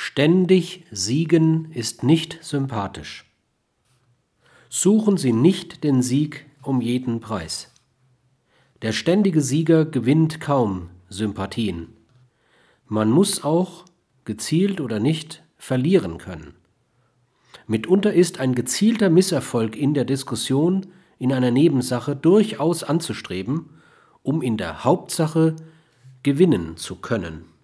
Ständig siegen ist nicht sympathisch. Suchen Sie nicht den Sieg um jeden Preis. Der ständige Sieger gewinnt kaum Sympathien. Man muss auch, gezielt oder nicht, verlieren können. Mitunter ist ein gezielter Misserfolg in der Diskussion in einer Nebensache durchaus anzustreben, um in der Hauptsache gewinnen zu können